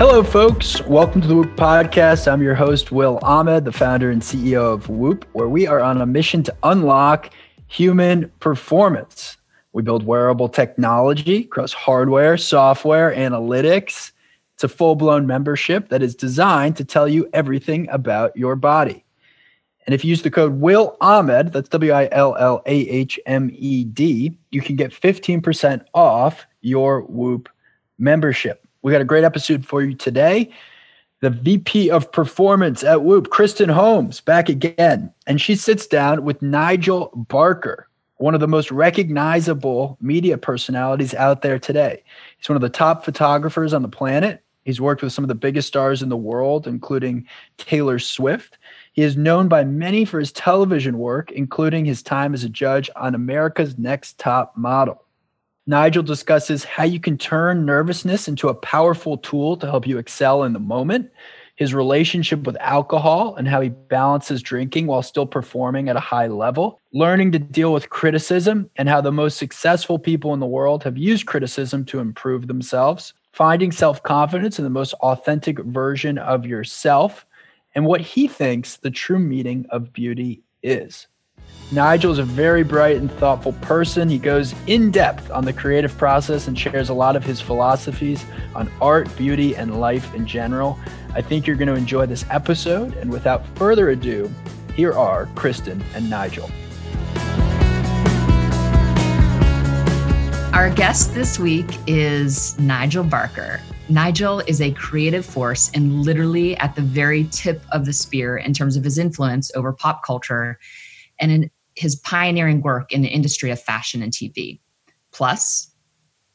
Hello, folks. Welcome to the Whoop Podcast. I'm your host, Will Ahmed, the founder and CEO of Whoop, where we are on a mission to unlock human performance. We build wearable technology across hardware, software, analytics. It's a full blown membership that is designed to tell you everything about your body. And if you use the code Will Ahmed, that's W I L L A H M E D, you can get 15% off your Whoop membership. We got a great episode for you today. The VP of Performance at Whoop, Kristen Holmes, back again. And she sits down with Nigel Barker, one of the most recognizable media personalities out there today. He's one of the top photographers on the planet. He's worked with some of the biggest stars in the world, including Taylor Swift. He is known by many for his television work, including his time as a judge on America's Next Top Model. Nigel discusses how you can turn nervousness into a powerful tool to help you excel in the moment, his relationship with alcohol and how he balances drinking while still performing at a high level, learning to deal with criticism and how the most successful people in the world have used criticism to improve themselves, finding self confidence in the most authentic version of yourself, and what he thinks the true meaning of beauty is. Nigel is a very bright and thoughtful person. He goes in depth on the creative process and shares a lot of his philosophies on art, beauty, and life in general. I think you're going to enjoy this episode. And without further ado, here are Kristen and Nigel. Our guest this week is Nigel Barker. Nigel is a creative force and literally at the very tip of the spear in terms of his influence over pop culture and in his pioneering work in the industry of fashion and TV. Plus,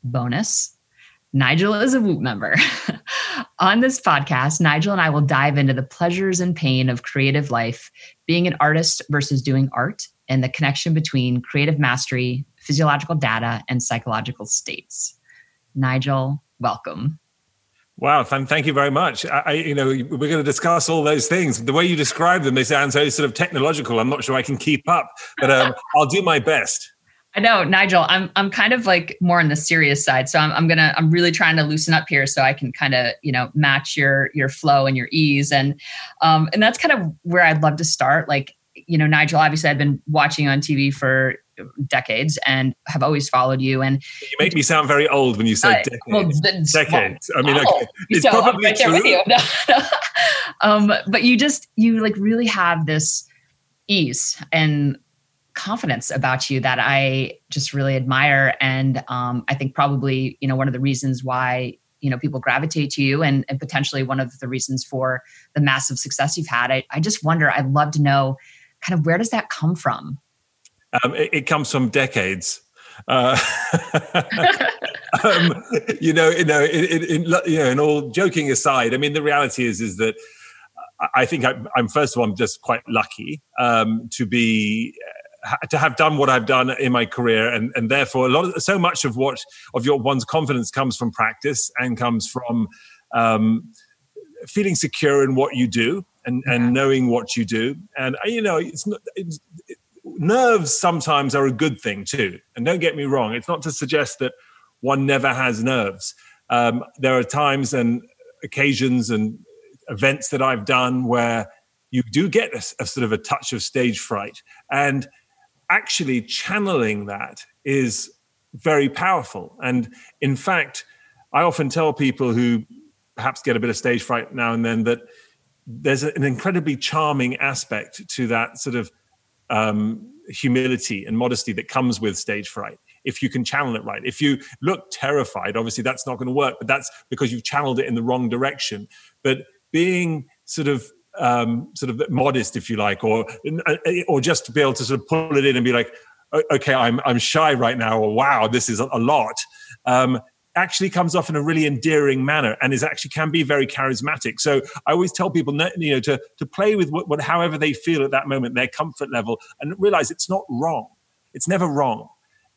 bonus, Nigel is a Whoop member. On this podcast, Nigel and I will dive into the pleasures and pain of creative life, being an artist versus doing art, and the connection between creative mastery, physiological data, and psychological states. Nigel, welcome. Wow, thank you very much. I, you know, we're going to discuss all those things. The way you describe them, they sound so sort of technological. I'm not sure I can keep up, but um, I'll do my best. I know, Nigel. I'm I'm kind of like more on the serious side, so I'm I'm gonna I'm really trying to loosen up here so I can kind of you know match your your flow and your ease, and um and that's kind of where I'd love to start. Like you know, Nigel. Obviously, I've been watching on TV for decades and have always followed you. And you make me sound very old when you say uh, decades. Well, decades. Well, I mean, okay. it's so probably right true. No, no. um, but you just you like really have this ease and confidence about you that I just really admire. And um, I think probably you know one of the reasons why you know people gravitate to you and, and potentially one of the reasons for the massive success you've had. I, I just wonder. I'd love to know kind of where does that come from um, it, it, comes from decades. Uh, um, you know, you know, in, in, you know, and all joking aside, I mean, the reality is, is that I think I'm, I'm first of all, I'm just quite lucky um, to be uh, to have done what I've done in my career, and and therefore a lot of so much of what of your one's confidence comes from practice and comes from um, feeling secure in what you do and and knowing what you do, and you know, it's not. It's, nerves sometimes are a good thing too. And don't get me wrong, it's not to suggest that one never has nerves. Um, there are times and occasions and events that I've done where you do get a, a, sort of a touch of stage fright. And actually channeling that is very powerful. And in fact, I often tell people who perhaps get a bit of stage fright now and then that there's an incredibly charming aspect to that sort of um, humility and modesty that comes with stage fright if you can channel it right. If you look terrified obviously that's not going to work but that's because you've channeled it in the wrong direction. But being sort of um, sort of modest if you like or or just to be able to sort of pull it in and be like okay i'm i'm shy right now or wow this is a lot um, actually comes off in a really endearing manner and is actually can be very charismatic. So I always tell people, you know, to to play with what, what however they feel at that moment, their comfort level, and realize it's not wrong. It's never wrong.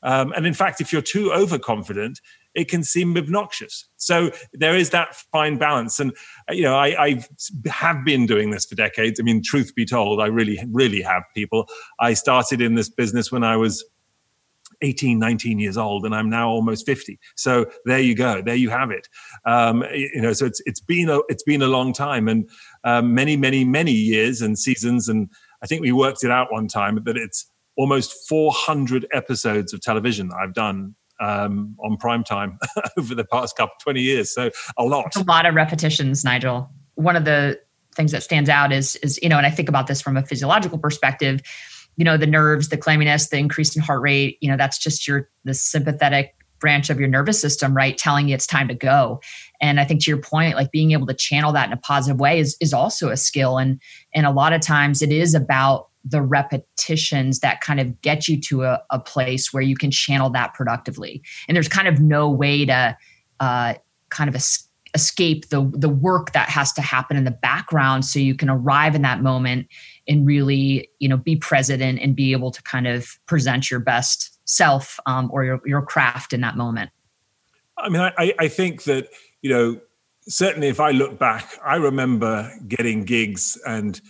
Um, and in fact, if you're too overconfident, it can seem obnoxious. So there is that fine balance. And, uh, you know, I, I, have been doing this for decades. I mean, truth be told, I really, really have people. I started in this business when I was 18, 19 years old, and I'm now almost 50. So there you go. There you have it. Um, you know, so it's it's been a it's been a long time and um, many, many, many years and seasons. And I think we worked it out one time that it's almost 400 episodes of television that I've done um, on prime time over the past couple 20 years. So a lot. a lot of repetitions, Nigel. One of the things that stands out is is you know, and I think about this from a physiological perspective. You know, the nerves, the clamminess, the increase in heart rate. You know, that's just your the sympathetic branch of your nervous system, right, telling you it's time to go. And I think to your point, like being able to channel that in a positive way is is also a skill. And and a lot of times it is about the repetitions that kind of get you to a, a place where you can channel that productively. And there's kind of no way to uh, kind of es- escape the the work that has to happen in the background so you can arrive in that moment and really you know be present and, be able to kind of present your best self um, or your, your craft in that moment. I mean I, I think that you know certainly if i look back i remember getting gigs and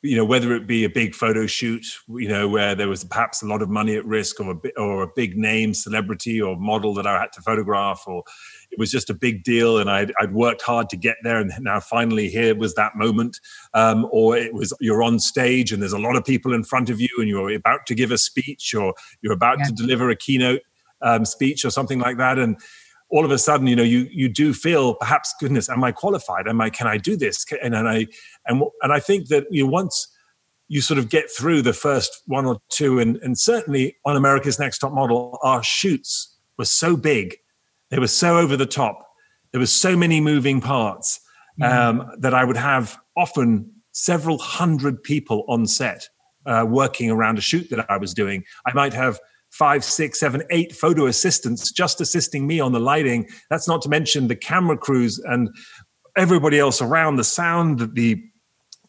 you know whether it be a big photo shoot you know where there was perhaps a lot of money at risk or a, or a big name celebrity or model that i had to photograph or it was just a big deal and I'd, I'd worked hard to get there and now finally here was that moment um, or it was you're on stage and there's a lot of people in front of you and you're about to give a speech or you're about yeah. to deliver a keynote um, speech or something like that and all of a sudden, you know, you you do feel perhaps, goodness, am I qualified? Am I? Can I do this? And, and I and and I think that you know, once you sort of get through the first one or two, and and certainly on America's Next Top Model, our shoots were so big, they were so over the top, there were so many moving parts mm-hmm. um, that I would have often several hundred people on set uh, working around a shoot that I was doing. I might have five, six, seven, eight photo assistants just assisting me on the lighting. That's not to mention the camera crews and everybody else around, the sound, the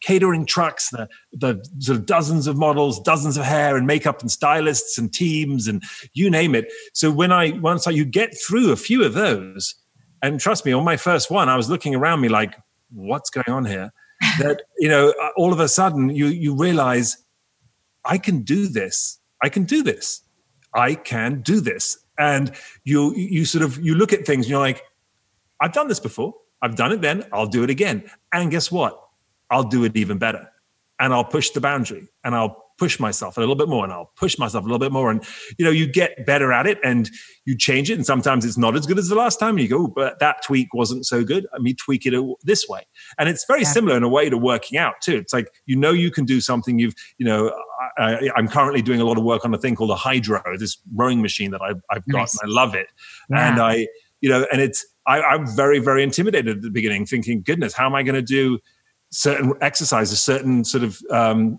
catering trucks, the, the sort of dozens of models, dozens of hair and makeup and stylists and teams and you name it. So when I once I, you get through a few of those, and trust me, on my first one, I was looking around me like, what's going on here? that you know, uh, all of a sudden you you realize I can do this. I can do this. I can do this. And you you sort of you look at things and you're like, I've done this before. I've done it then. I'll do it again. And guess what? I'll do it even better. And I'll push the boundary and I'll push myself a little bit more and I'll push myself a little bit more. And, you know, you get better at it and you change it. And sometimes it's not as good as the last time. You go, oh, but that tweak wasn't so good. Let me tweak it this way. And it's very yeah. similar in a way to working out too. It's like, you know, you can do something you've, you know, I, am currently doing a lot of work on a thing called a Hydrow, this rowing machine that I've, I've got nice. and I love it. Yeah. And I, you know, and it's, I, I'm very, very intimidated at the beginning thinking, goodness, how am I going to do certain exercises, certain sort of um,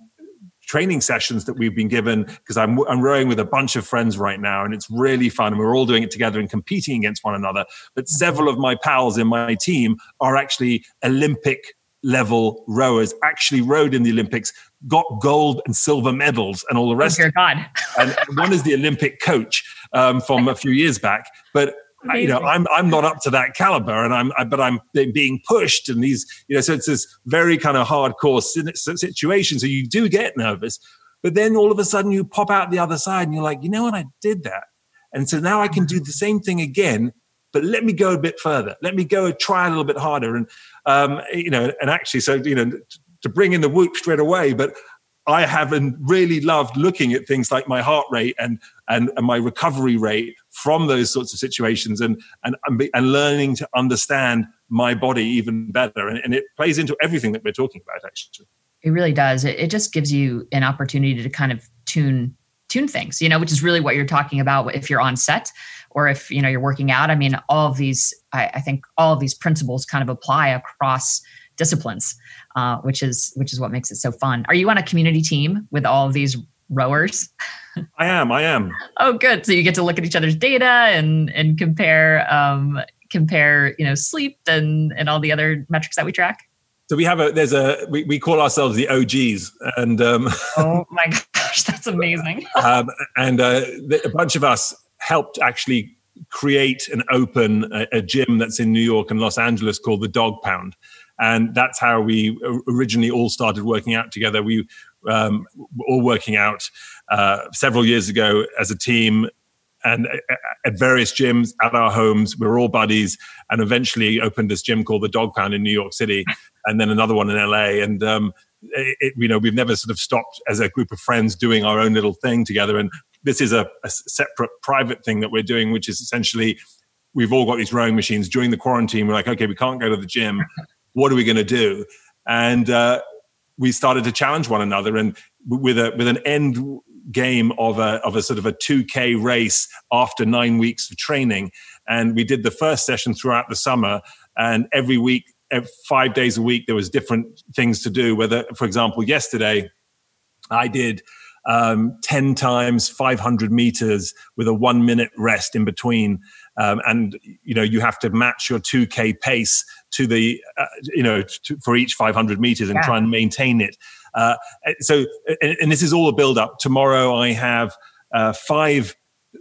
training sessions that we've been given because I'm, I'm rowing with a bunch of friends right now and it's really fun and we're all doing it together and competing against one another but several of my pals in my team are actually olympic level rowers actually rowed in the olympics got gold and silver medals and all the rest oh, God. and one is the olympic coach um, from a few years back but you know, I'm I'm not up to that caliber, and I'm I, but I'm being pushed, and these, you know, so it's this very kind of hardcore situation. So you do get nervous, but then all of a sudden you pop out the other side, and you're like, you know what, I did that, and so now I can do the same thing again, but let me go a bit further. Let me go try a little bit harder, and um, you know, and actually, so you know, to bring in the whoop straight away, but I haven't really loved looking at things like my heart rate and, and, and my recovery rate from those sorts of situations and, and, and learning to understand my body even better. And, and it plays into everything that we're talking about, actually. It really does. It, it just gives you an opportunity to kind of tune tune things, you know, which is really what you're talking about if you're on set or if, you know, you're working out. I mean, all of these, I, I think all of these principles kind of apply across disciplines, uh, which is which is what makes it so fun. Are you on a community team with all of these rowers? I am. I am. oh, good. So you get to look at each other's data and and compare um, compare you know sleep and and all the other metrics that we track. So we have a there's a we, we call ourselves the OGs and um, oh my gosh that's amazing um, and uh, a bunch of us helped actually create and open a, a, gym that's in New York and Los Angeles called the Dog Pound and that's how we originally all started working out together. We um, all working out uh, several years ago as a team and at various gyms at our homes. We were all buddies, and eventually opened this gym called the Dog Pound in New York City, and then another one in LA. And um, it, you know, we've never sort of stopped as a group of friends doing our own little thing together. And this is a, a separate private thing that we're doing, which is essentially we've all got these rowing machines during the quarantine. We're like, okay, we can't go to the gym. What are we going to do? And uh, we started to challenge one another, and with a with an end game of a of a sort of a 2k race after 9 weeks of training. And we did the first session throughout the summer. And every week 5 days a week there was different things to do. Whether for example yesterday I did um, 10 times 500 meters with a one minute rest in between. Um, and, you know, you have to match your 2K pace to the, uh, you know, to, for each 500 meters and yeah. try and maintain it. Uh, so, and, and, this is all a build up. Tomorrow I have uh, five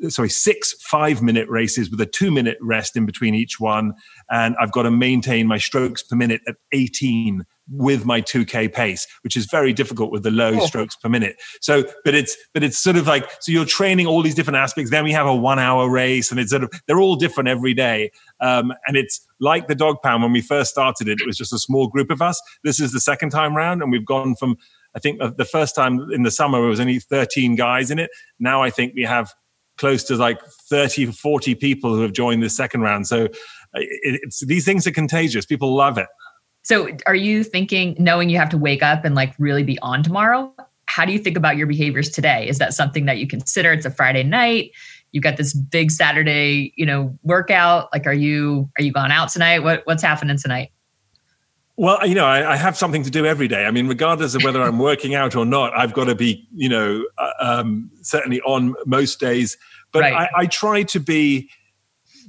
sorry, six five minute races with a two minute rest in between each one. And I've got to maintain my strokes per minute at 18 with my 2k pace which is very difficult with the low oh. strokes per minute. So but it's but it's sort of like so you're training all these different aspects. Then we have a one hour race and it's sort of they're all different every day. Um, and it's like the dog pound. When we first started it it was just a small group of us. This is the second time round and we've gone from i think the first time in the summer it was only 13 guys in it. Now i think we have close to like 30 40 people who have joined the second round. So uh, it's these things are contagious. People love it. So are you thinking knowing you have to wake up and like really be on tomorrow how do you think about your behaviors today? Is that something that you consider? It's a friday night. You've got this big saturday you know workout. Like are you are you going out tonight? What, what's happening tonight well, you know, I, I, have something to do every day. I mean, regardless of whether I'm working out or not, I've got to be, you know, uh, um, certainly on most days. But right. I, I, try to be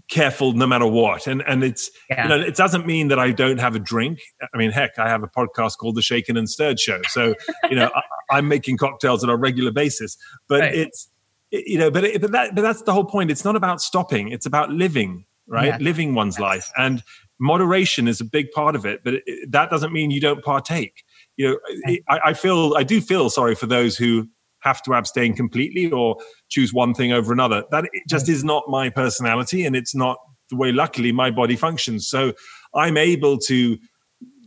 careful no matter what. And and it's yeah. you know, it doesn't mean that I don't have a drink. I mean, heck, I have a podcast called The Shaken and Stirred Show. So, you know, I, am making cocktails on a regular basis. But right. it's you know, but it, but that but that's the whole point. It's not about stopping. It's about living, right? Yeah. Living one's yes. life. And moderation is a big part of it, but it, that doesn't mean you don't partake. You know, it, I, I feel I do feel sorry for those who have to abstain completely or choose one thing over another. That just is not my personality, and it's not the way. Luckily, my body functions, so I'm able to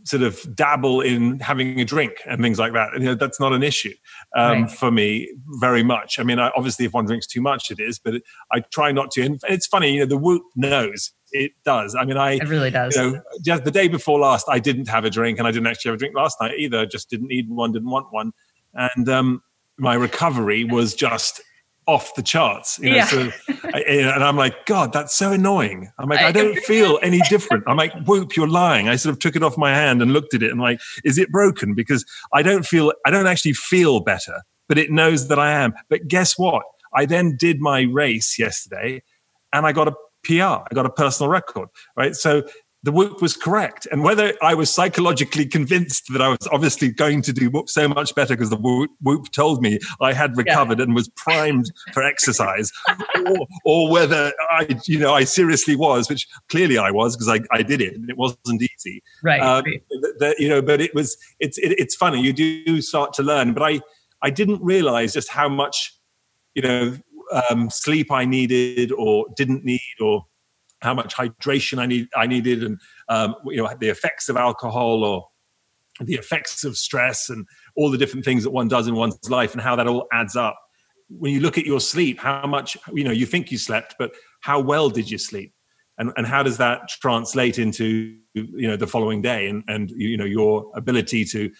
sort of dabble in having a drink and things like that. And, you know, that's not an issue um, right. for me very much. I mean, I, obviously, if one drinks too much, it is, but I try not to. And it's funny, you know, the Whoop knows it does. I mean, I it really does. You know, just the day before last, I didn't have a drink, and I didn't actually have a drink last night either. Just didn't need one, didn't want one, and um, my recovery was just off the charts. You know, yeah. so, I, and I'm like, God, that's so annoying. I'm like, I don't feel any different. I'm like, whoop, you're lying. I sort of took it off my hand and looked at it and like, is it broken? Because I don't feel, I don't actually feel better, but it knows that I am. But guess what? I then did my race yesterday and I got a PR. I got a personal record, right? So the whoop was correct. And whether I was psychologically convinced that I was obviously going to do so much better because the whoop, whoop, told me I had recovered yeah. and was primed for exercise, or, or, whether I, you know, I seriously was, which clearly I was because I, I did it and it wasn't easy. Right. Um, the, you know, but it was, it's, it, it's funny. You do start to learn, but I, I didn't realize just how much, you know, um, sleep I needed or didn't need or how much hydration I need I needed and um, you know the effects of alcohol or the effects of stress and all the different things that one does in one's life and how that all adds up. When you look at your sleep how much you know you think you slept but how well did you sleep? And and how does that translate into you know the following day and and you know your ability to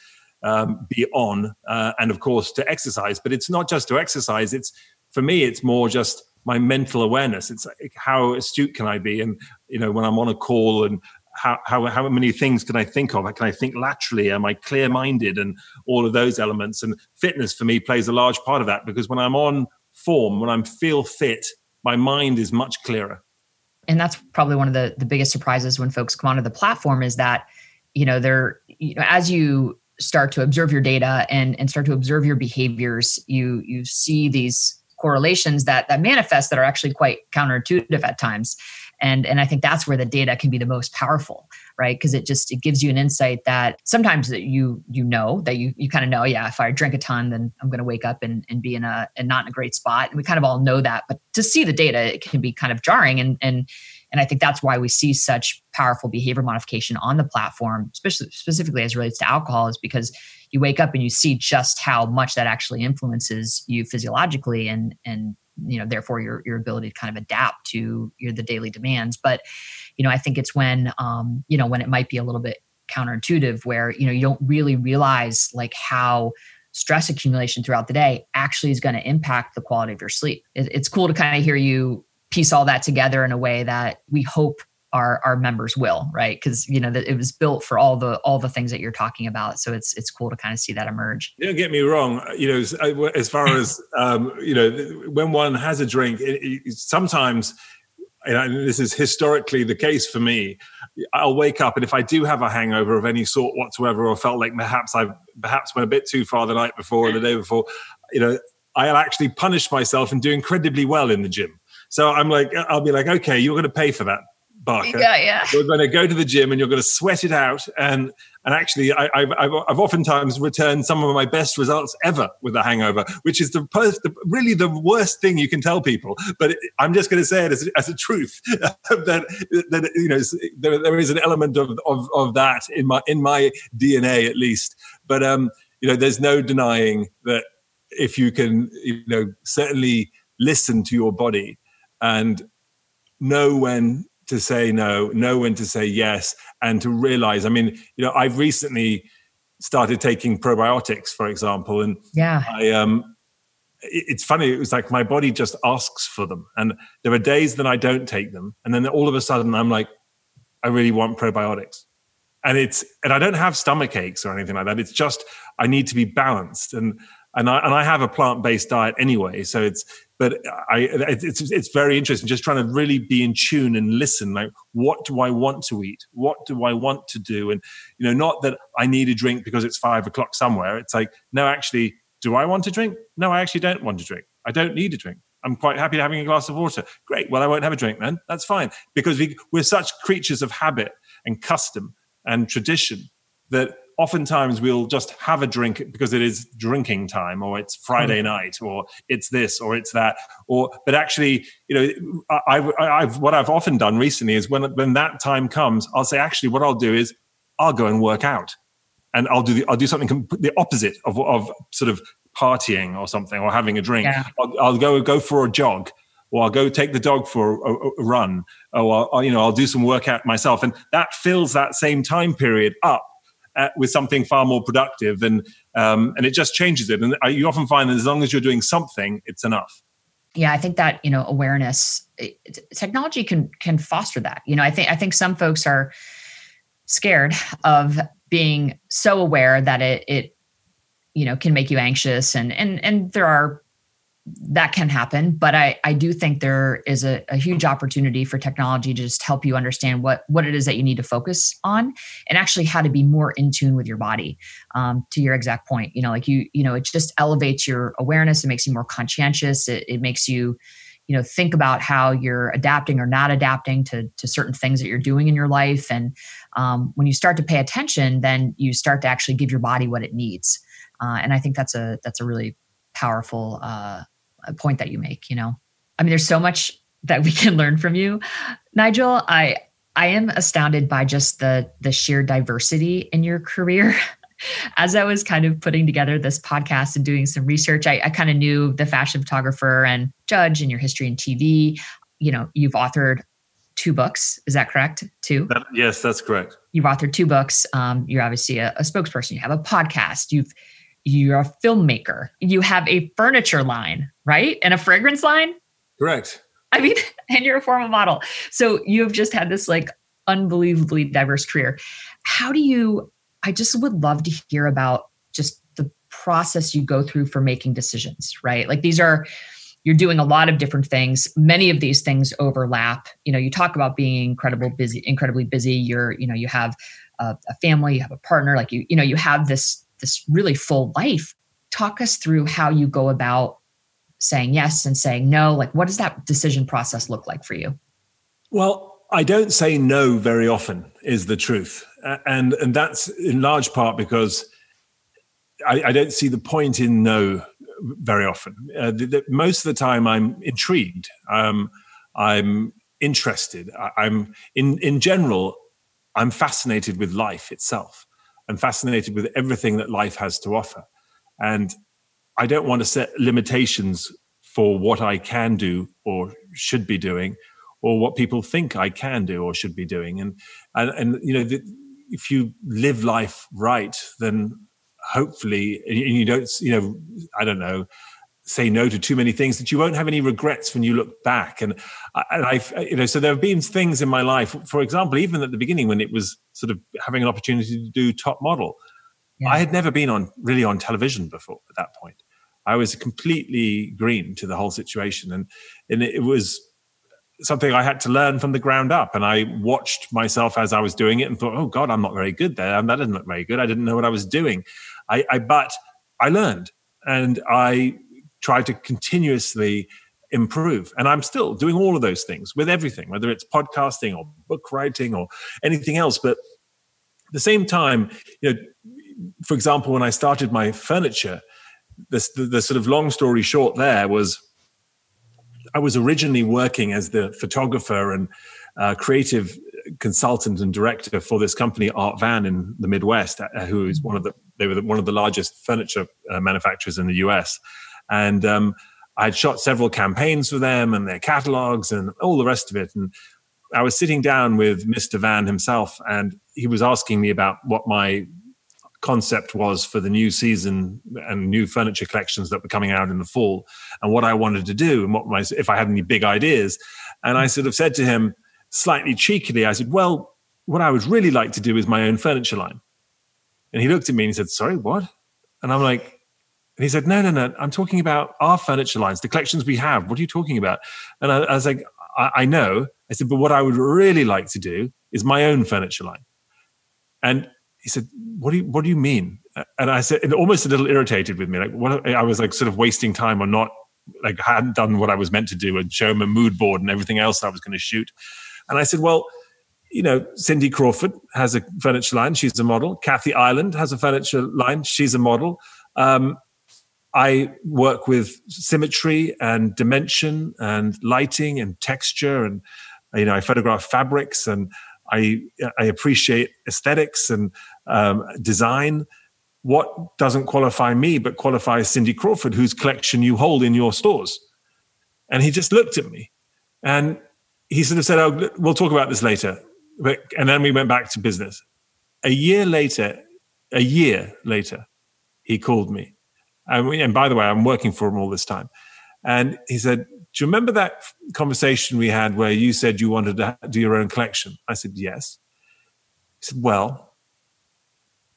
um, be on uh, and of course to exercise? But it's not just to exercise it's for me, it's more just my mental awareness. It's like how astute can I be? And, you know, when I'm on a call and how, how, how many things can I think of? Can I think laterally? Am I clear minded? And all of those elements. And fitness for me plays a large part of that because when I'm on form, when I'm feel fit, my mind is much clearer. And that's probably one of the, the biggest surprises when folks come onto the platform is that, you know, they're, you know, as you start to observe your data and, and start to observe your behaviors, you, you see these correlations that that manifest that are actually quite counterintuitive at times. And and i think that's where the data can be the most powerful right? Because it just it gives you an insight that sometimes that you you know that you you kind of know yeah if i drink a ton then i'm going to wake up and, and be in a and not in a great spot. And we kind of all know that but to see the data it can be kind of jarring. And and and I think that's why we see such powerful behavior modification on the platform, especially specifically as relates to alcohol, is because you wake up and you see just how much that actually influences you physiologically and and you know therefore your your ability to kind of adapt to your the daily demands. But you know i think it's when um you know when it might be a little bit counterintuitive where you know you don't really realize like how stress accumulation throughout the day actually is going to impact the quality of your sleep. It, it's cool to kind of hear you piece all that together in a way that we hope our our members will right? Because you know that it was built for all the all the things that you're talking about. So it's it's cool to kind of see that emerge. Don't get me wrong you know as, as far as um, you know when one has a drink it, it, sometimes and this is historically the case for me i'll wake up and if i do have a hangover of any sort whatsoever or felt like perhaps i perhaps went a bit too far the night before or the day before you know i'll actually punish myself and do incredibly well in the gym. So i'm like i'll be like okay you're going to pay for that Barker. Yeah, yeah. You're going to go to the gym and you're going to sweat it out. And and actually, I, have I've, I've oftentimes returned some of my best results ever with a hangover, which is the, the really the worst thing you can tell people. But it, I'm just going to say it as, as a truth that that you know there, there is an element of, of of that in my in my DNA at least. But um, you know, there's no denying that if you can, you know, certainly listen to your body and know when to say no, know when to say yes, and to realize. I mean, you know, I've recently started taking probiotics, for example, and yeah, I um, it's funny. It was like my body just asks for them, and there are days that I don't take them, and then all of a sudden I'm like, I really want probiotics, and it's and I don't have stomach aches or anything like that. It's just I need to be balanced, and and I and I have a plant based diet anyway, so it's but I it's it's very interesting just trying to really be in tune and listen like what do I want to eat? What do I want to do? And you know not that I need a drink because it's five o'clock somewhere. It's like no actually do I want to drink? No I actually don't want to drink. I don't need a drink. I'm quite happy having a glass of water. Great. Well I won't have a drink then. That's fine. Because we, we're such creatures of habit and custom and tradition that oftentimes we'll just have a drink because it is drinking time or it's friday mm. night or it's this or it's that or but actually you know I, have what i've often done recently is when when that time comes i'll say actually what i'll do is i'll go and work out and i'll do the, i'll do something the opposite of of sort of partying or something or having a drink yeah. I'll, I'll go go for a jog or I'll go take the dog for a, a run, or I'll, you know I'll do some workout myself, and that fills that same time period up at, with something far more productive and um, and it just changes it. And you often find that as long as you're doing something it's enough. Yeah i think that you know awareness it, technology can can foster that. You know i think i think some folks are scared of being so aware that it it you know can make you anxious and and and there are that can happen but i i do think there is a, a, huge opportunity for technology to just help you understand what what it is that you need to focus on and actually how to be more in tune with your body. Um, to your exact point you know like you you know it just elevates your awareness. It makes you more conscientious. It, it makes you you know think about how you're adapting or not adapting to to certain things that you're doing in your life. And um, when you start to pay attention then you start to actually give your body what it needs. Uh, and i think that's a that's a really powerful uh, a point that you make you know? I mean there's so much that we can learn from you. Nigel i i am astounded by just the the sheer diversity in your career. As i was kind of putting together this podcast and doing some research i, I kind of knew the fashion photographer and judge and your history in tv you know you've authored two books. Is that correct? Two? That, yes that's correct. You've authored two books. Um, you're obviously a, a spokesperson. You have a podcast. You've you're a filmmaker. You have a furniture line, right? And a fragrance line? Correct. I mean, and you're a formal model. So you have just had this like unbelievably diverse career. How do you, I just would love to hear about just the process you go through for making decisions, right? Like these are, you're doing a lot of different things. Many of these things overlap. You know, you talk about being incredibly busy, incredibly busy. You're, you know, you have a, a family, you have a partner, like you, you know, you have this this really full life. Talk us through how you go about saying yes and saying no? Like, what does that decision process look like for you? Well, I don't say no very often, is the truth. And, and that's in large part because I, I don't see the point in no very often. Uh, the, the, most of the time, I'm intrigued. Um, I'm interested. I, am in in general, I'm fascinated with life itself. I'm fascinated with everything that life has to offer, and I don't want to set limitations for what I can do or should be doing, or what people think I can do or should be doing. And and, and you know, the, if you live life right, then hopefully, and you don't, you know, I don't know, say no to too many things that you won't have any regrets when you look back. And, and I, you know, so there have been things in my life, for example, even at the beginning when it was sort of having an opportunity to do top model, yeah. I had never been on really on television before at that point. I was completely green to the whole situation. And, and it was something I had to learn from the ground up. And I watched myself as I was doing it and thought, oh God, I'm not very good there. And that didn't look very good. I didn't know what I was doing. I, I but I learned and I tried to continuously improve. And I'm still doing all of those things with everything, whether it's podcasting or book writing or anything else. But at the same time, you know, for example, when I started my furniture, the, the sort of long story short there was I was originally working as the photographer and uh, creative consultant and director for this company Art Van in the Midwest, uh, who is one of the they were one of the largest furniture uh, manufacturers in the U.S. And um, I had shot several campaigns for them and their catalogs and all the rest of it. And I was sitting down with Mr. Van himself, and he was asking me about what my concept was for the new season and new furniture collections that were coming out in the fall and what I wanted to do and what my if I had any big ideas. And I sort of said to him slightly cheekily, I said, Well, what I would really like to do is my own furniture line. And he looked at me and he said, Sorry, what? And I'm like, and he said, No, no, no, I'm talking about our furniture lines, the collections we have. What are you talking about? And I, I was like, I, I know. I said, But what I would really like to do is my own furniture line. And he said, "What do you What do you mean?" And I said, and almost a little irritated with me, like what I was like, sort of wasting time or not, like hadn't done what I was meant to do and show him a mood board and everything else I was going to shoot. And I said, "Well, you know, Cindy Crawford has a furniture line; she's a model. Kathy Ireland has a furniture line; she's a model." Um, I work with symmetry and dimension and lighting and texture, and you know, I photograph fabrics and I I appreciate aesthetics and um, design. What doesn't qualify me but qualifies Cindy Crawford, whose collection you hold in your stores? And he just looked at me, and he sort of said, "Oh, we'll talk about this later." But, and then we went back to business. A year later, a year later, he called me, and, we, and by the way, I'm working for him all this time. And he said, do you remember that conversation we had where you said you wanted to do your own collection? I said, Yes. He said, Well,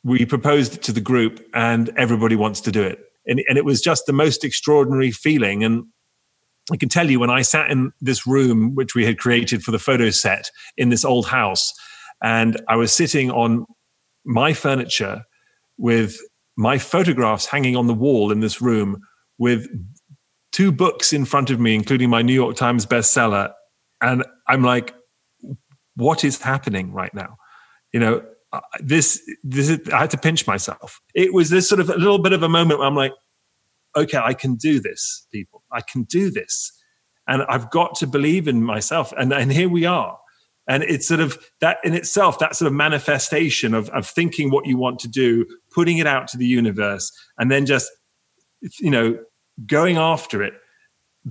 we proposed it to the group and everybody wants to do it. And, and it was just the most extraordinary feeling. And I can tell you when I sat in this room, which we had created for the photo set in this old house, and I was sitting on my furniture with my photographs hanging on the wall in this room with two books in front of me, including my New York Times bestseller. And I'm like, what is happening right now? You know, this, this is, I had to pinch myself. It was this sort of a little bit of a moment where I'm like, okay, I can do this, people. I can do this. And I've got to believe in myself. And, and here we are. And it's sort of that in itself, that sort of manifestation of, of thinking what you want to do, putting it out to the universe, and then just, you know, going after it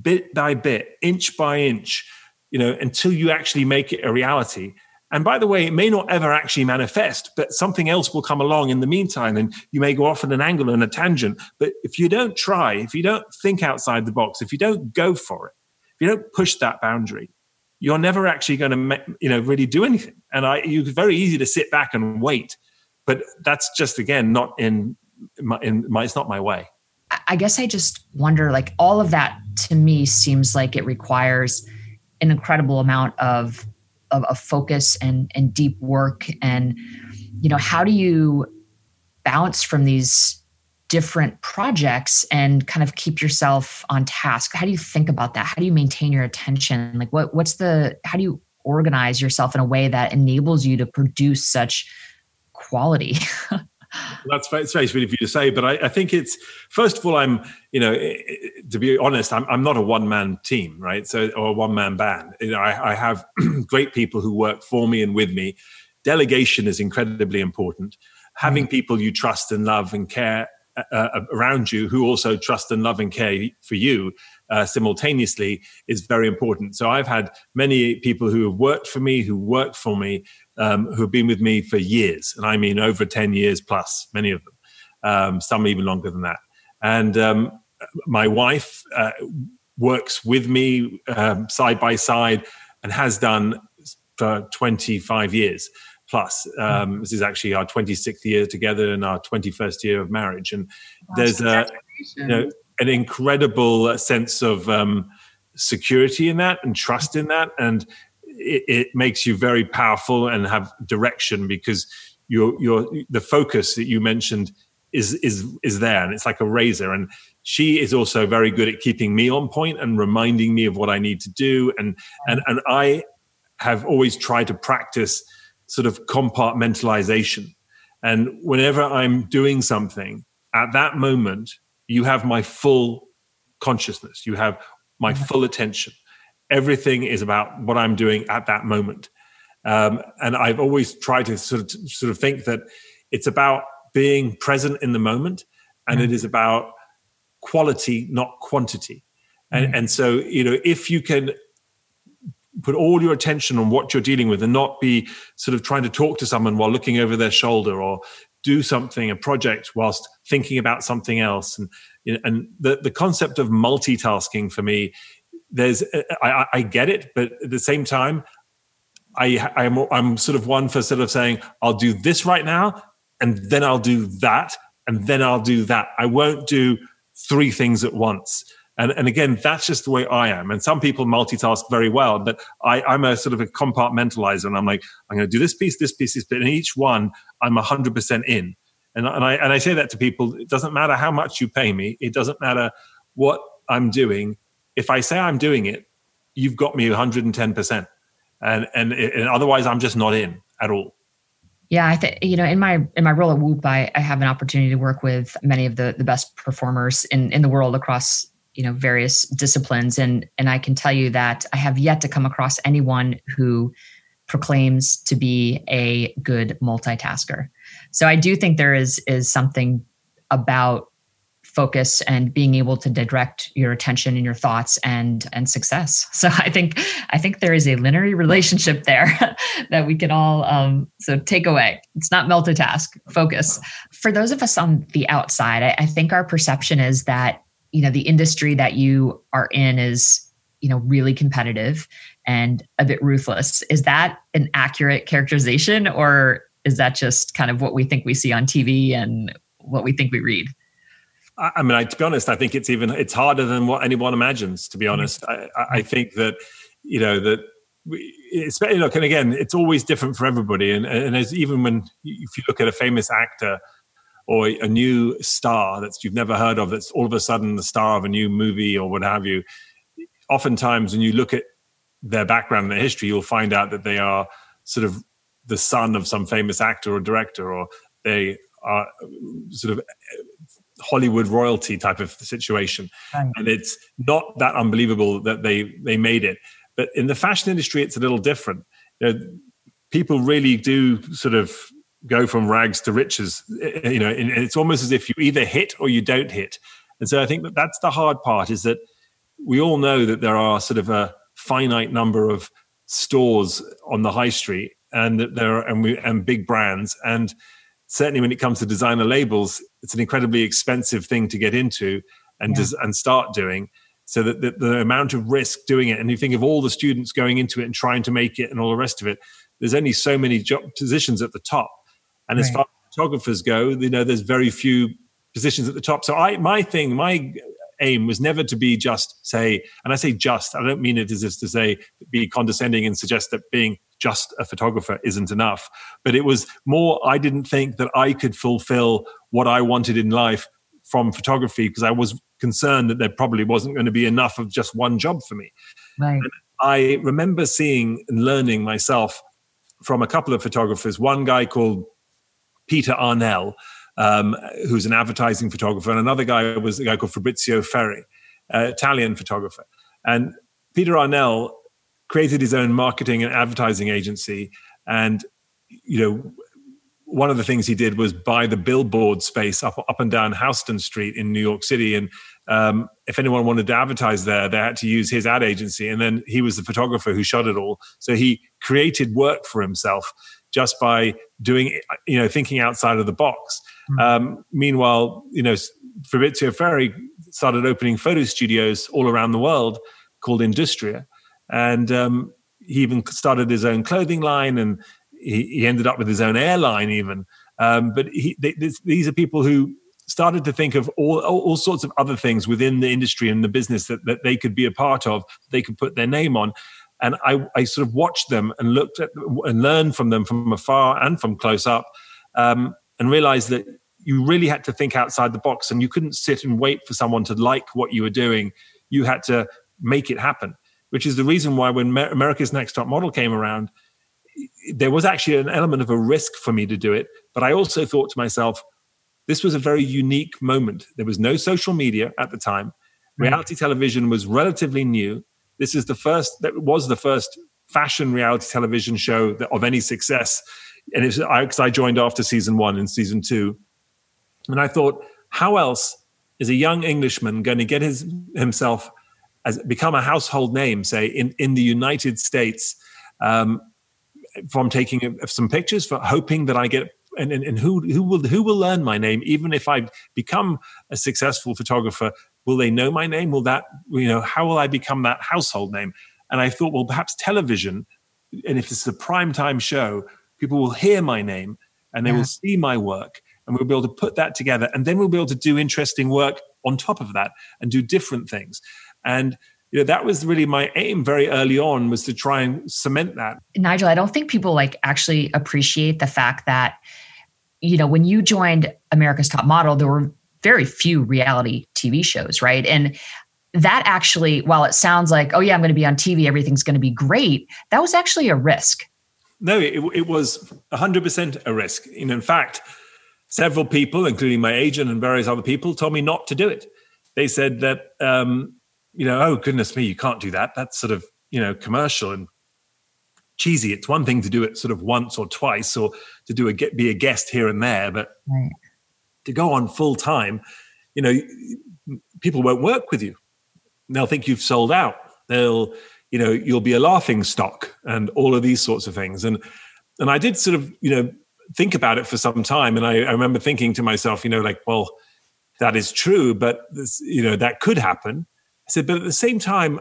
bit by bit, inch by inch, you know, until you actually make it a reality. And by the way, it may not ever actually manifest, but something else will come along in the meantime, and you may go off at an angle and a tangent. But if you don't try, if you don't think outside the box, if you don't go for it, if you don't push that boundary, you're never actually going to, you know, really do anything. And I, it's very easy to sit back and wait, but that's just again not in my, in my, it's not my way. I guess I just wonder like all of that to me seems like it requires an incredible amount of of, of focus and and deep work. And you know how do you bounce from these different projects and kind of keep yourself on task? How do you think about that? How do you maintain your attention? Like what what's the how do you organize yourself in a way that enables you to produce such quality that's very, very sweet of you to say, but I, I, think it's first of all, I'm you know to be honest, I'm, I'm not a one man team, right? So or a one man band. You know, I, I have great people who work for me and with me. Delegation is incredibly important. Having mm. people you trust and love and care uh, uh, around you who also trust and love and care for you uh, simultaneously is very important. So I've had many people who have worked for me, who work for me, um, who have been with me for years, and I mean over ten years plus, many of them, um, some even longer than that. And um, my wife uh, works with me um, side by side and has done for 25 years plus. Um, this is actually our 26th year together and our 21st year of marriage. And there's a, you know, an incredible sense of um, security in that and trust in that. And it, it, makes you very powerful and have direction because your, your, the focus that you mentioned is, is, is there and it's like a razor. And she is also very good at keeping me on point and reminding me of what I need to do. And, and, and I have always tried to practice sort of compartmentalization. And whenever I'm doing something, at that moment, you have my full consciousness, you have my mm-hmm. full attention. Everything is about what I'm doing at that moment. Um, and I've always tried to sort of sort of think that it's about being present in the moment, and mm-hmm. it is about quality, not quantity. And, mm-hmm. and so, you know, if you can put all your attention on what you're dealing with and not be sort of trying to talk to someone while looking over their shoulder or do something a project whilst thinking about something else and and the the concept of multitasking for me there's uh, I, I get it but at the same time I I'm I'm sort of one for sort of saying I'll do this right now and then I'll do that and then I'll do that I won't do three things at once and, and again, that's just the way I am. And some people multitask very well, but I, I'm a sort of a compartmentalizer and I'm like, I'm going to do this piece, this piece, this bit. And each one, I'm 100% in. And, and, I, and I say that to people. It doesn't matter how much you pay me. It doesn't matter what I'm doing. If I say I'm doing it, you've got me 110%. And, and, and otherwise I'm just not in at all. Yeah, I think you know in my in my role at Whoop, I, I have an opportunity to work with many of the the best performers in in the world across you know various disciplines and and i can tell you that i have yet to come across anyone who proclaims to be a good multitasker so i do think there is is something about focus and being able to direct your attention and your thoughts and and success. So i think i think there is a linear relationship there that we can all um, so take away. It's not multitask focus. For those of us on the outside I, I think our perception is that you know the industry that you are in is you know really competitive and a bit ruthless. Is that an accurate characterization or is that just kind of what we think we see on tv and what we think we read i mean I, to be honest i think it's even it's harder than what anyone imagines to be mm-hmm. honest I, I think that you know that it's look and again it's always different for everybody and, and as even when if you look at a famous actor or a new star that you've never heard of that's all of a sudden the star of a new movie or what have you oftentimes when you look at their background and their history you'll find out that they are sort of the son of some famous actor or director or they are sort of hollywood royalty type of situation right. and it's not that unbelievable that they they made it but in the fashion industry it's a little different you know, people really do sort of go from rags to riches. Eh, you know, it's almost as if you either hit or you don't hit. And so I think that that's the hard part is that we all know that there are sort of a finite number of stores on the high street and that there are and we and big brands and certainly when it comes to designer labels it's an incredibly expensive thing to get into and yeah. and start doing so that the, the amount of risk doing it and you think of all the students going into it and trying to make it and all the rest of it there's only so many job positions at the top and right. as far as photographers go, you know, there's very few positions at the top. So I, my thing, my aim was never to be just say, and I say just, I don't mean it as if to say be condescending and suggest that being just a photographer isn't enough. But it was more, I didn't think that I could fulfill what I wanted in life from photography because I was concerned that there probably wasn't going to be enough of just one job for me. Right. And I remember seeing and learning myself from a couple of photographers. One guy called Peter Arnell, um, who's an advertising photographer, and another guy was a guy called Fabrizio Ferri, uh, Italian photographer. And Peter Arnell created his own marketing and advertising agency, and you know one of the things he did was buy the billboard space up up and down Houston Street in New York City. And um, if anyone wanted to advertise there, they had to use his ad agency. And then he was the photographer who shot it all. So he created work for himself just by doing, you know, thinking outside of the box. Mm-hmm. Um, meanwhile, you know, Fabrizio Ferri started opening photo studios all around the world called Industria. And um, he even started his own clothing line and he, he ended up with his own airline even. Um, but he, they, this, these are people who started to think of all, all, all, sorts of other things within the industry and the business that, that they could be a part of, they could put their name on. And I, I sort of watched them and looked at and learned from them from afar and from close up um, and realized that you really had to think outside the box and you couldn't sit and wait for someone to like what you were doing. You had to make it happen, which is the reason why when America's Next Top Model came around, there was actually an element of a risk for me to do it. But I also thought to myself, this was a very unique moment. There was no social media at the time. Hmm. Reality mm. television was relatively new. This is the first, that was the first fashion reality television show that, of any success. And it's, I, cause I joined after season one and season two. And I thought, how else is a young Englishman going to get his, himself as become a household name, say in, in the United States, um, from taking some pictures, for hoping that I get and, and, and, who who will who will learn my name even if I become a successful photographer? Will they know my name? Will that you know how will I become that household name? And I thought, well, perhaps television, and if it's a prime time show, people will hear my name and they yeah. will see my work, and we'll be able to put that together, and then we'll be able to do interesting work on top of that and do different things. And you know that was really my aim very early on was to try and cement that. Nigel i don't think people like actually appreciate the fact that you know when you joined america's top model there were very few reality tv shows right? And that actually while it sounds like oh yeah i'm going to be on tv everything's going to be great that was actually a risk. No it, it was 100% a risk. And in fact several people including my agent and various other people told me not to do it. They said that um, you know, oh goodness me, you can't do that. That's sort of, you know, commercial and cheesy. It's one thing to do it sort of once or twice or to do a get be a guest here and there, but right. to go on full time, you know, people won't work with you. They'll think you've sold out. They'll, you know, you'll be a laughing stock and all of these sorts of things. And and I did sort of, you know, think about it for some time. And I, I remember thinking to myself, you know, like, well, that is true, but this, you know, that could happen I said, but at the same time,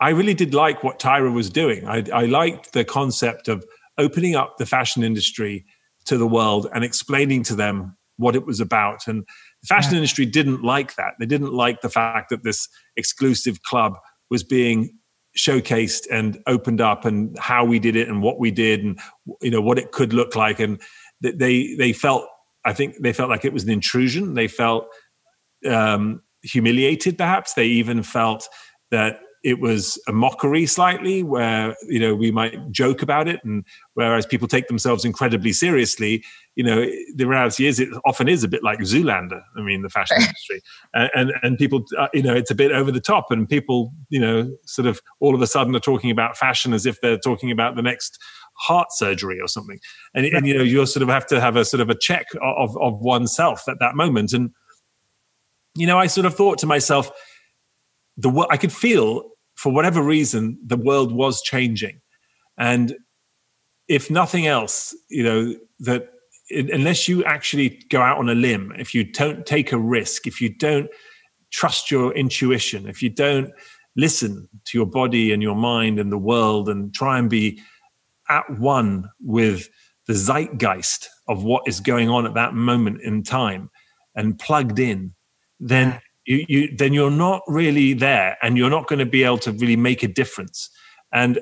I really did like what Tyra was doing. I, I liked the concept of opening up the fashion industry to the world and explaining to them what it was about. And the fashion yeah. industry didn't like that. They didn't like the fact that this exclusive club was being showcased and opened up and how we did it and what we did and you know what it could look like and they they felt i think they felt like it was an intrusion they felt um, humiliated perhaps. They even felt that it was a mockery slightly where you know we might joke about it and whereas people take themselves incredibly seriously you know the reality is it often is a bit like zoolander i mean the fashion industry. And, and, and people uh, you know it's a bit over the top and people you know sort of all of a sudden are talking about fashion as if they're talking about the next heart surgery or something. And, and you know you sort of have to have a sort of a check of of oneself at that moment. And you know, I sort of thought to myself, the I could feel for whatever reason the world was changing, and if nothing else, you know that unless you actually go out on a limb, if you don't take a risk, if you don't trust your intuition, if you don't listen to your body and your mind and the world and try and be at one with the zeitgeist of what is going on at that moment in time and plugged in then you, you then you're not really there and you're not going to be able to really make a difference and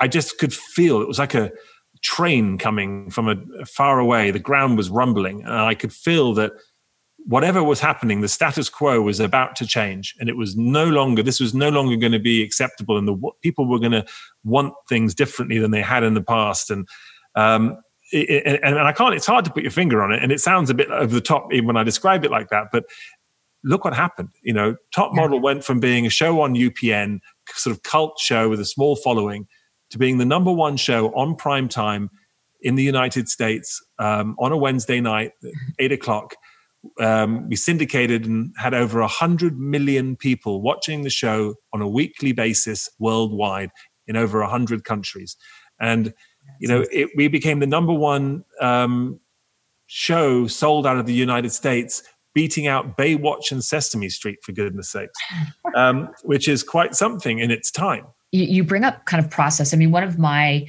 i just could feel it was like a train coming from a far away the ground was rumbling and i could feel that whatever was happening, the status quo was about to change, and it was no longer. This was no longer going to be acceptable, and the people were going to want things differently than they had in the past. And um, it, and, I can't. It's hard to put your finger on it, and it sounds a bit over the top even when I describe it like that. But look what happened. You know, Top yeah. Model went from being a show on UPN, sort of cult show with a small following, to being the number one show on prime time in the United States um, on a Wednesday night, eight o'clock. Um, we syndicated and had over 100 million people watching the show on a weekly basis worldwide in over 100 countries. And, you know, it, we became the number one um, show sold out of the United States, beating out Baywatch and Sesame Street, for goodness sakes, um, which is quite something in its time. You bring up kind of process. I mean, one of my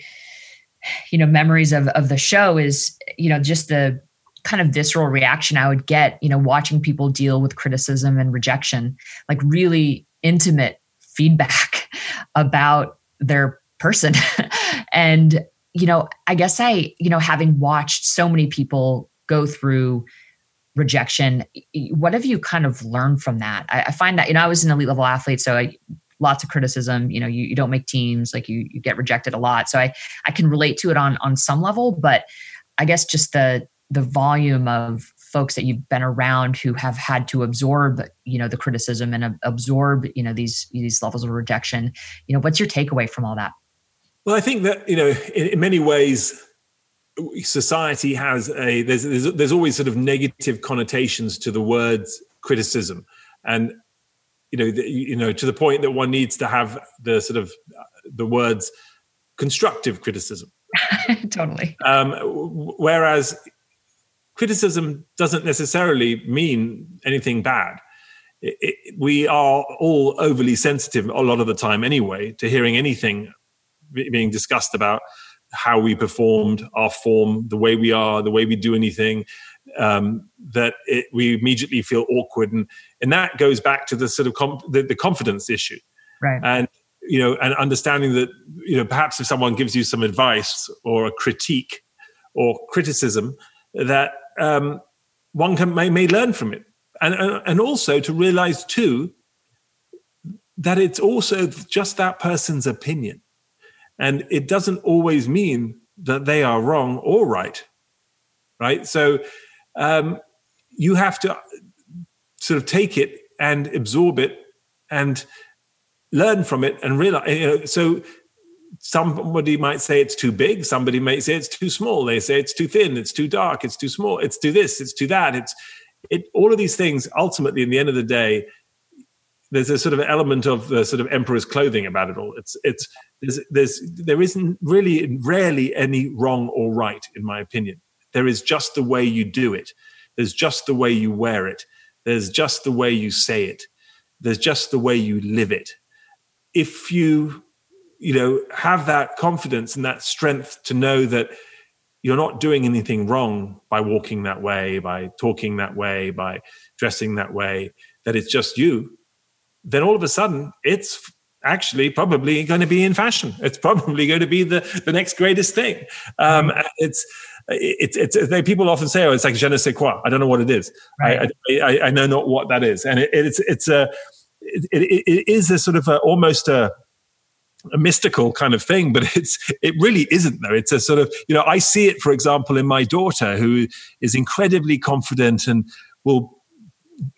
you know memories of of the show is you know just the kind of visceral reaction I would get, you know, watching people deal with criticism and rejection, like really intimate feedback about their person. and, you know, I guess I, you know, having watched so many people go through rejection, what have you kind of learned from that? I, I find that, you know, I was an elite level athlete, so I, lots of criticism you know you, you don't make teams like you you get rejected a lot so i i can relate to it on on some level but i guess just the the volume of folks that you've been around who have had to absorb you know the criticism and absorb you know these these levels of rejection you know what's your takeaway from all that well i think that you know in, in many ways society has a there's, there's there's always sort of negative connotations to the words criticism and you know, the, you know, to the point that one needs to have the sort of the words constructive criticism. totally. Um, whereas criticism doesn't necessarily mean anything bad. It, it, we are all overly sensitive a lot of the time anyway to hearing anything being discussed about how we performed, our form, the way we are, the way we do anything um, that it, we immediately feel awkward, and and that goes back to the sort of com- the, the confidence issue, right? And you know, and understanding that you know perhaps if someone gives you some advice or a critique or criticism, that um, one can may, may learn from it, and and also to realize too that it's also just that person's opinion, and it doesn't always mean that they are wrong or right, right? So um, you have to sort of take it and absorb it and learn from it and realize. You know, so somebody might say it's too big. Somebody might say it's too small. They say it's too thin. It's too dark. It's too small. It's too this. It's too that. It's it. All of these things ultimately, in the end of the day, there's a sort of element of the sort of emperor's clothing about it all. It's it's there's there's there isn't really rarely any wrong or right in my opinion. There is just the way you do it. There's just the way you wear it. There's just the way you say it. There's just the way you live it. If you, you know, have that confidence and that strength to know that you're not doing anything wrong by walking that way, by talking that way, by dressing that way, that it's just you, then all of a sudden it's actually probably going to be in fashion. It's probably going to be the, the next greatest thing. Um, it's, it's, it's, it's, people often say, oh, it's like je ne sais quoi. I don't know what it is. Right. I, I, I, know not what that is. And it, it's, it's a, it, it, it is a sort of a, almost a, a mystical kind of thing, but it's it really isn't though. It's a sort of you know I see it, for example, in my daughter who is incredibly confident and will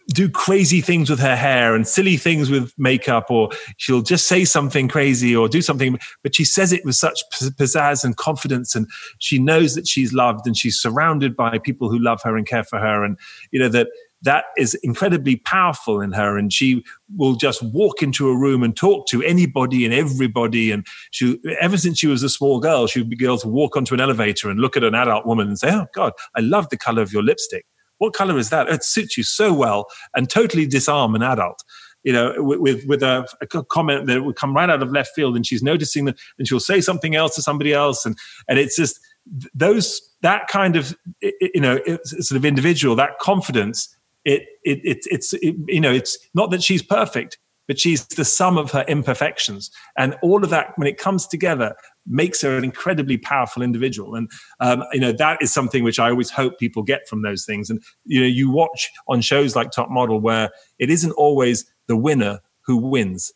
do crazy things with her hair and silly things with makeup, or she'll just say something crazy or do something, but she says it with such pizzazz and confidence. And she knows that she's loved and she's surrounded by people who love her and care for her. And, you know, that that is incredibly powerful in her. And she will just walk into a room and talk to anybody and everybody. And she, ever since she was a small girl, she would be able to walk onto an elevator and look at an adult woman and say, Oh God, I love the color of your lipstick what color is that? It suits you so well and totally disarm an adult. You know, with with a, a comment that would come right out of left field, and she's noticing that, and she'll say something else to somebody else, and and it's just those that kind of you know sort of individual that confidence. It it, it it's it, you know it's not that she's perfect, but she's the sum of her imperfections, and all of that when it comes together makes her an incredibly powerful individual. And um, you know that is something which I always hope people get from those things. And you know, you watch on shows like Top Model where it isn't always the winner who wins,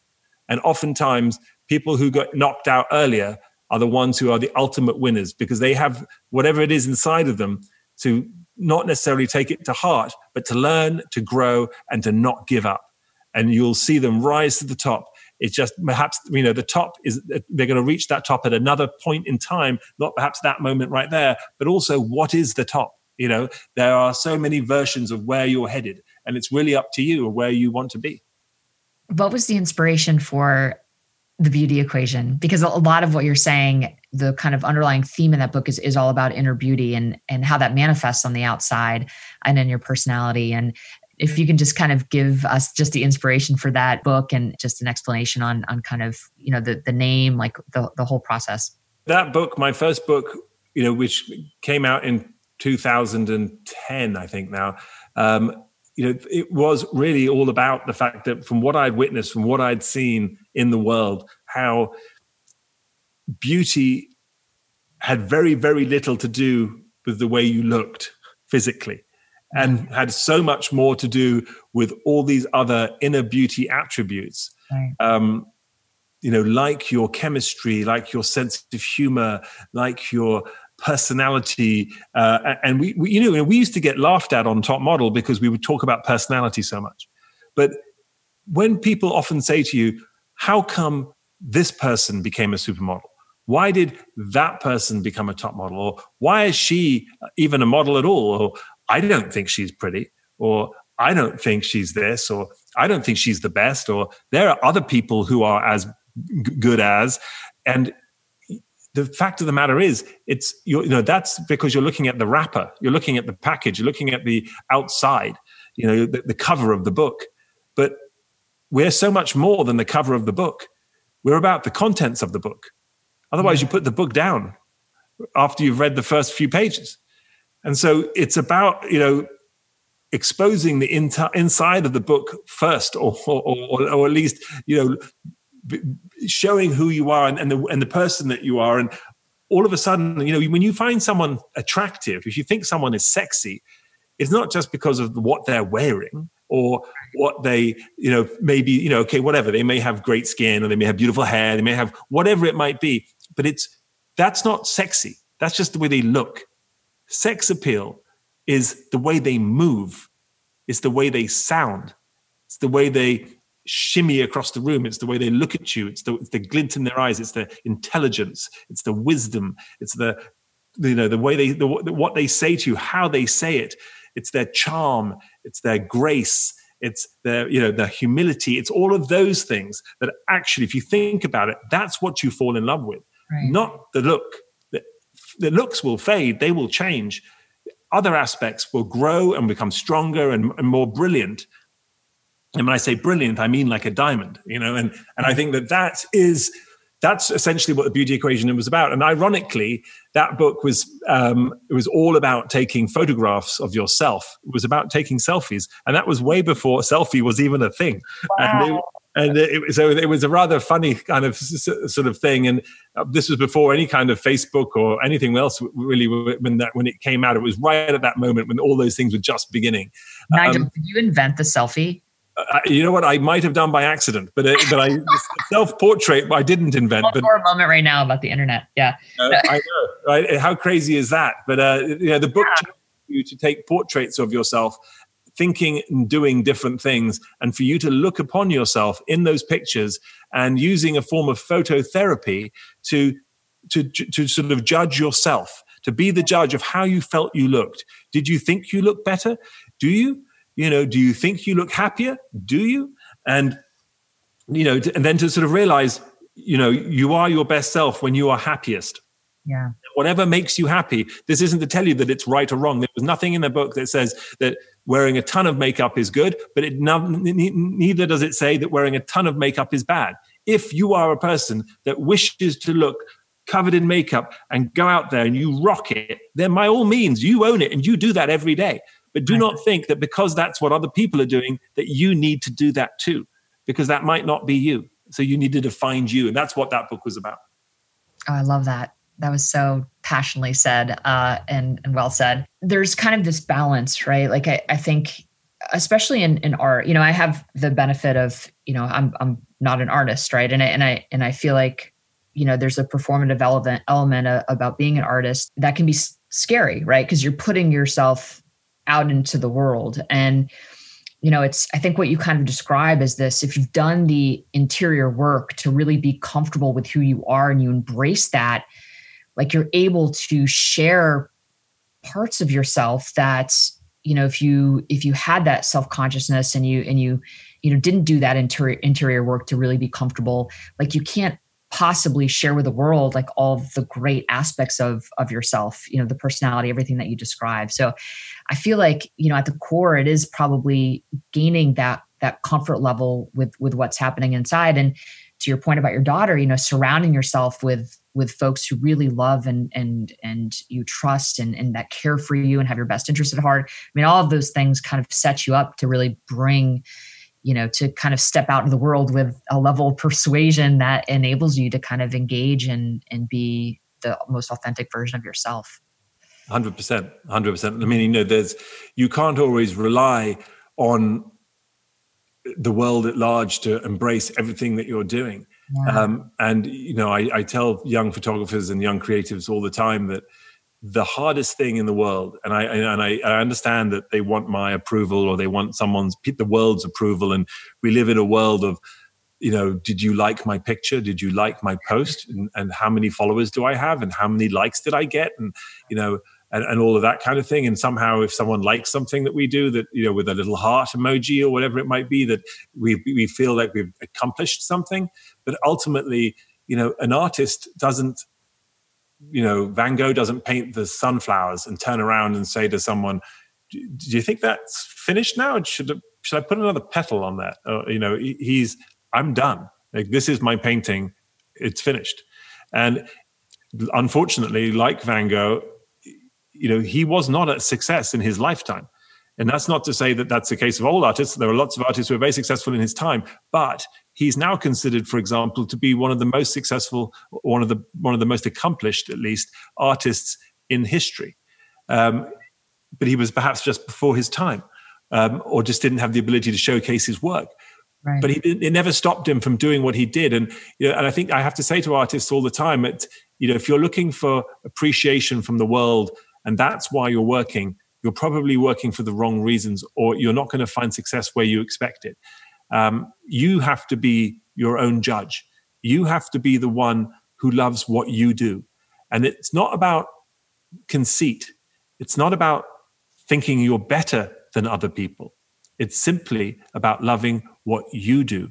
and oftentimes people who got knocked out earlier are the ones who are the ultimate winners because they have whatever it is inside of them to not necessarily take it to heart, but to learn, to grow, and to not give up. And you'll see them rise to the top. It's just perhaps, you know, the top is, they're going to reach that top at another point in time, not perhaps that moment right there, but also what is the top? You know, there are so many versions of where you're headed, and it's really up to you where you want to be. What was the inspiration for the beauty equation because a lot of what you're saying the kind of underlying theme in that book is, is all about inner beauty and and how that manifests on the outside and in your personality and if you can just kind of give us just the inspiration for that book and just an explanation on on kind of you know the the name like the the whole process. That book my first book you know which came out in 2010 i think now um, you know, it was really all about the fact that from what I'd witnessed, from what I'd seen in the world, how beauty had very, very little to do with the way you looked physically and had so much more to do with all these other inner beauty attributes. Right. Um, you know, like your chemistry, like your sense of humor, like your personality. Uh, and we, we, you know, we used to get laughed at on Top Model because we would talk about personality so much. But when people often say to you, how come this person became a supermodel? Why did that person become a top model? Or why is she even a model at all? Or I don't think she's pretty. Or I don't think she's this. Or I don't think she's the best. Or there are other people who are as good as. And the fact of the matter is it's you know that's because you're looking at the wrapper you're looking at the package you're looking at the outside you know the, the, cover of the book but we're so much more than the cover of the book we're about the contents of the book otherwise yeah. you put the book down after you've read the first few pages and so it's about you know exposing the inside of the book first or, or, or, or at least you know showing who you are and, and, the and the person that you are. And all of a sudden you know when you find someone attractive if you think someone is sexy it's not just because of what they're wearing or what they you know maybe you know okay whatever they may have great skin or they may have beautiful hair they may have whatever it might be but it's that's not sexy. That's just the way they look sex appeal is the way they move it's the way they sound it's the way they shimmy across the room. It's the way they look at you. It's the, it's the glint in their eyes. It's the intelligence. It's the wisdom. It's the you know the way they the, what they say to you, how they say it. It's their charm. It's their grace. It's their you know their humility. It's all of those things that actually, if you think about it, that's what you fall in love with, right. not the look. The, looks will fade. They will change. Other aspects will grow and become stronger and, and more brilliant and when I say brilliant, I mean like a diamond, you know, and, and I think that that is, that's essentially what the beauty equation was about. And ironically, that book was, um, it was all about taking photographs of yourself. It was about taking selfies. And that was way before selfie was even a thing. Wow. And, and it, so it was a rather funny kind of sort of thing. And uh, this was before any kind of Facebook or anything else really when that, when it came out, it was right at that moment when all those things were just beginning. Nigel, um, did you invent the selfie? Uh, you know what? I might have done by accident, but uh, but I self portrait I didn't invent. But, for a moment right now about the internet, yeah. Uh, I know, right? How crazy is that? But uh, you know, the book yeah. you to take portraits of yourself, thinking and doing different things, and for you to look upon yourself in those pictures and using a form of phototherapy to to to sort of judge yourself, to be the judge of how you felt you looked. Did you think you looked better? Do you? you know do you think you look happier do you and you know and then to sort of realize you know you are your best self when you are happiest yeah whatever makes you happy this isn't to tell you that it's right or wrong there was nothing in the book that says that wearing a ton of makeup is good but it neither does it say that wearing a ton of makeup is bad if you are a person that wishes to look covered in makeup and go out there and you rock it then by all means you own it and you do that every day but do not think that because that's what other people are doing, that you need to do that too, because that might not be you. So you needed to find you. And that's what that book was about. Oh, I love that. That was so passionately said uh, and, and well said. There's kind of this balance, right? Like I, I think, especially in, in art, you know, I have the benefit of, you know, I'm I'm not an artist, right? And I and I and I feel like, you know, there's a performative element element about being an artist that can be scary, right? Because you're putting yourself out into the world and you know it's i think what you kind of describe is this if you've done the interior work to really be comfortable with who you are and you embrace that like you're able to share parts of yourself that you know if you if you had that self-consciousness and you and you you know didn't do that interior interior work to really be comfortable like you can't possibly share with the world like all the great aspects of of yourself you know the personality everything that you describe. So i feel like you know at the core it is probably gaining that that comfort level with with what's happening inside. And to your point about your daughter you know surrounding yourself with with folks who really love and and and you trust and and that care for you and have your best interest at heart. I mean all of those things kind of set you up to really bring you know to kind of step out in the world with a level of persuasion that enables you to kind of engage and and be the most authentic version of yourself. 100% 100% i mean you know there's you can't always rely on the world at large to embrace everything that you're doing yeah. um, and you know I, I tell young photographers and young creatives all the time that the hardest thing in the world and i and I, I, understand that they want my approval or they want someone's the world's approval and we live in a world of you know did you like my picture? Did you like my post? And, and how many followers do i have? And how many likes did i get? And you know and, and all of that kind of thing and somehow if someone likes something that we do that you know with a little heart emoji or whatever it might be that we we feel like we've accomplished something but ultimately you know an artist doesn't you know, Van Gogh doesn't paint the sunflowers and turn around and say to someone, "Do you think that's finished now? Should should I put another petal on that?" Uh, you know, he's I'm done. Like this is my painting. It's finished. And unfortunately, like Van Gogh, you know, he was not a success in his lifetime. And that's not to say that that's the case of all artists. There are lots of artists who are very successful in his time, but he's now considered, for example, to be one of the most successful, one of the one of the most accomplished, at least, artists in history. Um, but he was perhaps just before his time, um, or just didn't have the ability to showcase his work. Right. But he, it never stopped him from doing what he did, and you know, and I think I have to say to artists all the time, that you know, if you're looking for appreciation from the world, and that's why you're working, you're probably working for the wrong reasons, or you're not going to find success where you expect it. Um, you have to be your own judge. You have to be the one who loves what you do. And it's not about conceit. It's not about thinking you're better than other people. It's simply about loving what you do.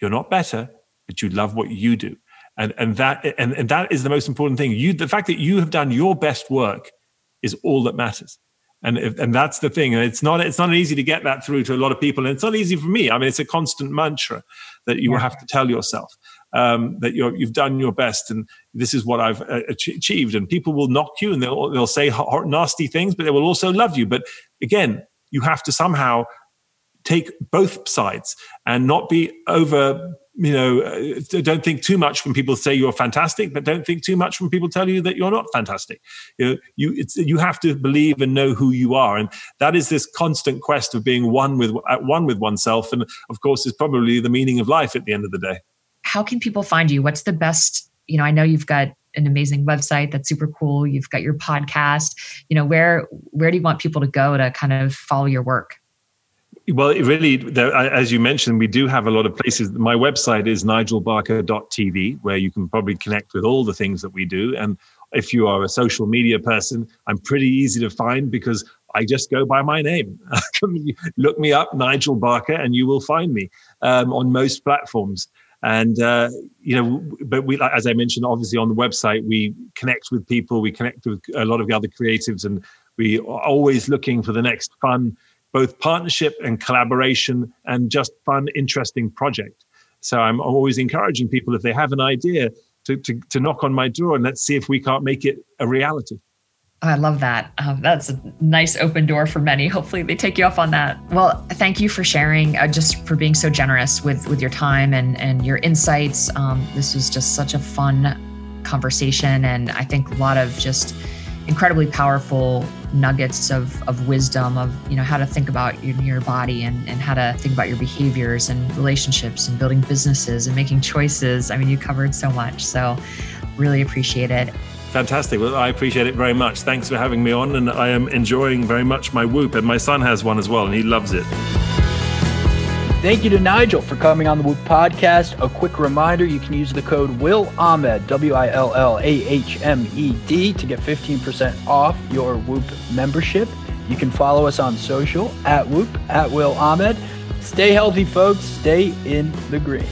You're not better, but you love what you do. And, and that and, and that is the most important thing. You the fact that you have done your best work is all that matters. And if, and that's the thing. And it's not it's not easy to get that through to a lot of people. And it's not easy for me. I mean it's a constant mantra that you yeah. have to tell yourself um, that you have done your best and this is what i've uh, achieved. And people will knock you and they'll, they'll say nasty things but they will also love you. But again you have to somehow take both sides and not be over you know, uh, don't think too much when people say you're fantastic, but don't think too much when people tell you that you're not fantastic. You know, you it's you have to believe and know who you are, and that is this constant quest of being one with at one with oneself, and of course, is probably the meaning of life at the end of the day. How can people find you? What's the best? You know, I know you've got an amazing website that's super cool. You've got your podcast. You know, where where do you want people to go to kind of follow your work? Well, really, there, as you mentioned, we do have a lot of places. My website is nigelbarker.tv, where you can probably connect with all the things that we do. And if you are a social media person, I'm pretty easy to find because I just go by my name. Look me up, Nigel Barker, and you will find me um, on most platforms. And uh, you know, but we, as I mentioned, obviously on the website, we connect with people, we connect with a lot of the other creatives, and we are always looking for the next fun both partnership and collaboration and just fun, interesting project. So I'm always encouraging people if they have an idea to, to, to knock on my door and let's see if we can't make it a reality. Oh, I love that. Um, that's a nice open door for many. Hopefully, they take you up on that. Well, thank you for sharing, uh, just for being so generous with with your time and and your insights. Um, this was just such a fun conversation. And I think a lot of just incredibly powerful nuggets of, of wisdom of you know how to think about your, your body and, and how to think about your behaviors and relationships and building businesses and making choices. I mean you covered so much so really appreciate it. Fantastic. Well i appreciate it very much. Thanks for having me on and i am enjoying very much my whoop and my son has one as well and he loves it Thank you to Nigel for coming on the Whoop podcast. A quick reminder you can use the code Will Ahmed, W I L L A H M E D, to get 15% off your Whoop membership. You can follow us on social at Whoop, at Will Ahmed. Stay healthy, folks. Stay in the green.